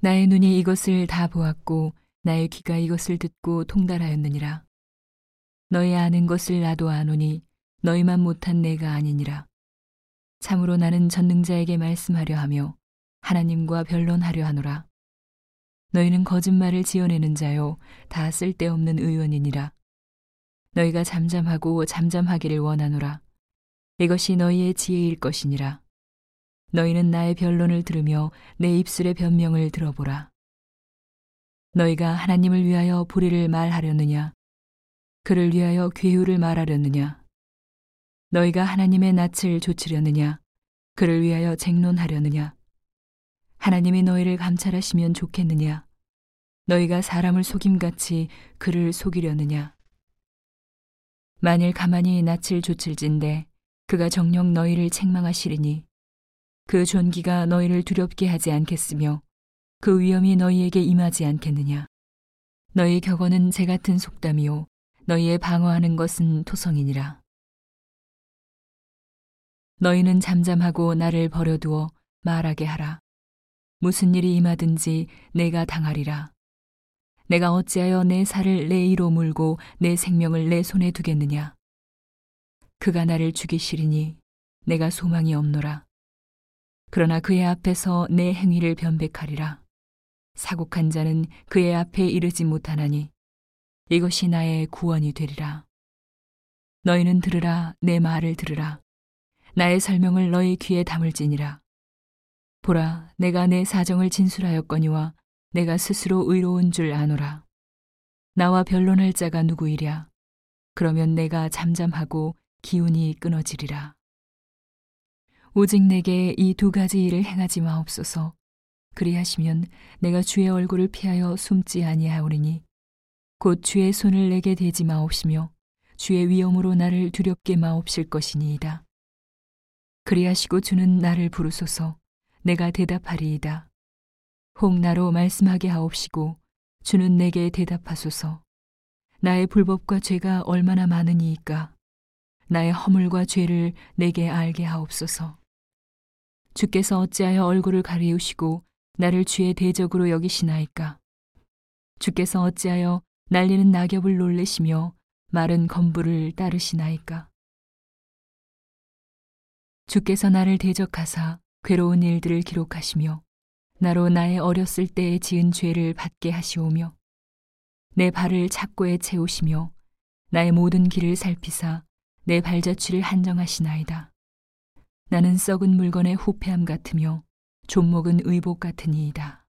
나의 눈이 이것을 다 보았고 나의 귀가 이것을 듣고 통달하였느니라. 너희 아는 것을 나도 아노니 너희만 못한 내가 아니니라. 참으로 나는 전능자에게 말씀하려 하며 하나님과 변론하려 하노라. 너희는 거짓말을 지어내는 자요 다 쓸데없는 의원이니라. 너희가 잠잠하고 잠잠하기를 원하노라. 이것이 너희의 지혜일 것이니라. 너희는 나의 변론을 들으며 내 입술의 변명을 들어보라. 너희가 하나님을 위하여 불의를 말하려느냐? 그를 위하여 괴유를 말하려느냐? 너희가 하나님의 낯을 조치려느냐? 그를 위하여 쟁론하려느냐? 하나님이 너희를 감찰하시면 좋겠느냐? 너희가 사람을 속임같이 그를 속이려느냐? 만일 가만히 낯을 조칠진데 그가 정녕 너희를 책망하시리니 그 존귀가 너희를 두렵게 하지 않겠으며 그 위험이 너희에게 임하지 않겠느냐. 너희 격언은 재 같은 속담이요 너희의 방어하는 것은 토성이니라. 너희는 잠잠하고 나를 버려두어 말하게 하라. 무슨 일이 임하든지 내가 당하리라. 내가 어찌하여 내 살을 내 이로 물고 내 생명을 내 손에 두겠느냐. 그가 나를 죽이시리니 내가 소망이 없노라. 그러나 그의 앞에서 내 행위를 변백하리라. 사곡한 자는 그의 앞에 이르지 못하나니 이것이 나의 구원이 되리라. 너희는 들으라 내 말을 들으라. 나의 설명을 너희 귀에 담을지니라. 보라, 내가 내 사정을 진술하였거니와 내가 스스로 의로운 줄 아노라. 나와 변론할 자가 누구이랴? 그러면 내가 잠잠하고 기운이 끊어지리라. 오직 내게 이 두 가지 일을 행하지 마옵소서. 그리하시면 내가 주의 얼굴을 피하여 숨지 아니하오리니 곧 주의 손을 내게 대지 마옵시며 주의 위엄으로 나를 두렵게 마옵실 것이니이다. 그리하시고 주는 나를 부르소서 내가 대답하리이다. 혹 나로 말씀하게 하옵시고 주는 내게 대답하소서. 나의 불법과 죄가 얼마나 많으니이까. 나의 허물과 죄를 내게 알게 하옵소서. 주께서 어찌하여 얼굴을 가리우시고 나를 주의 대적으로 여기시나이까. 주께서 어찌하여 날리는 낙엽을 놀래시며 마른 건부를 따르시나이까. 주께서 나를 대적하사 괴로운 일들을 기록하시며 나로 나의 어렸을 때에 지은 죄를 받게 하시오며 내 발을 착고에 채우시며 나의 모든 길을 살피사 내 발자취를 한정하시나이다. 나는 썩은 물건의 후패함 같으며 존목은 의복 같으니이다.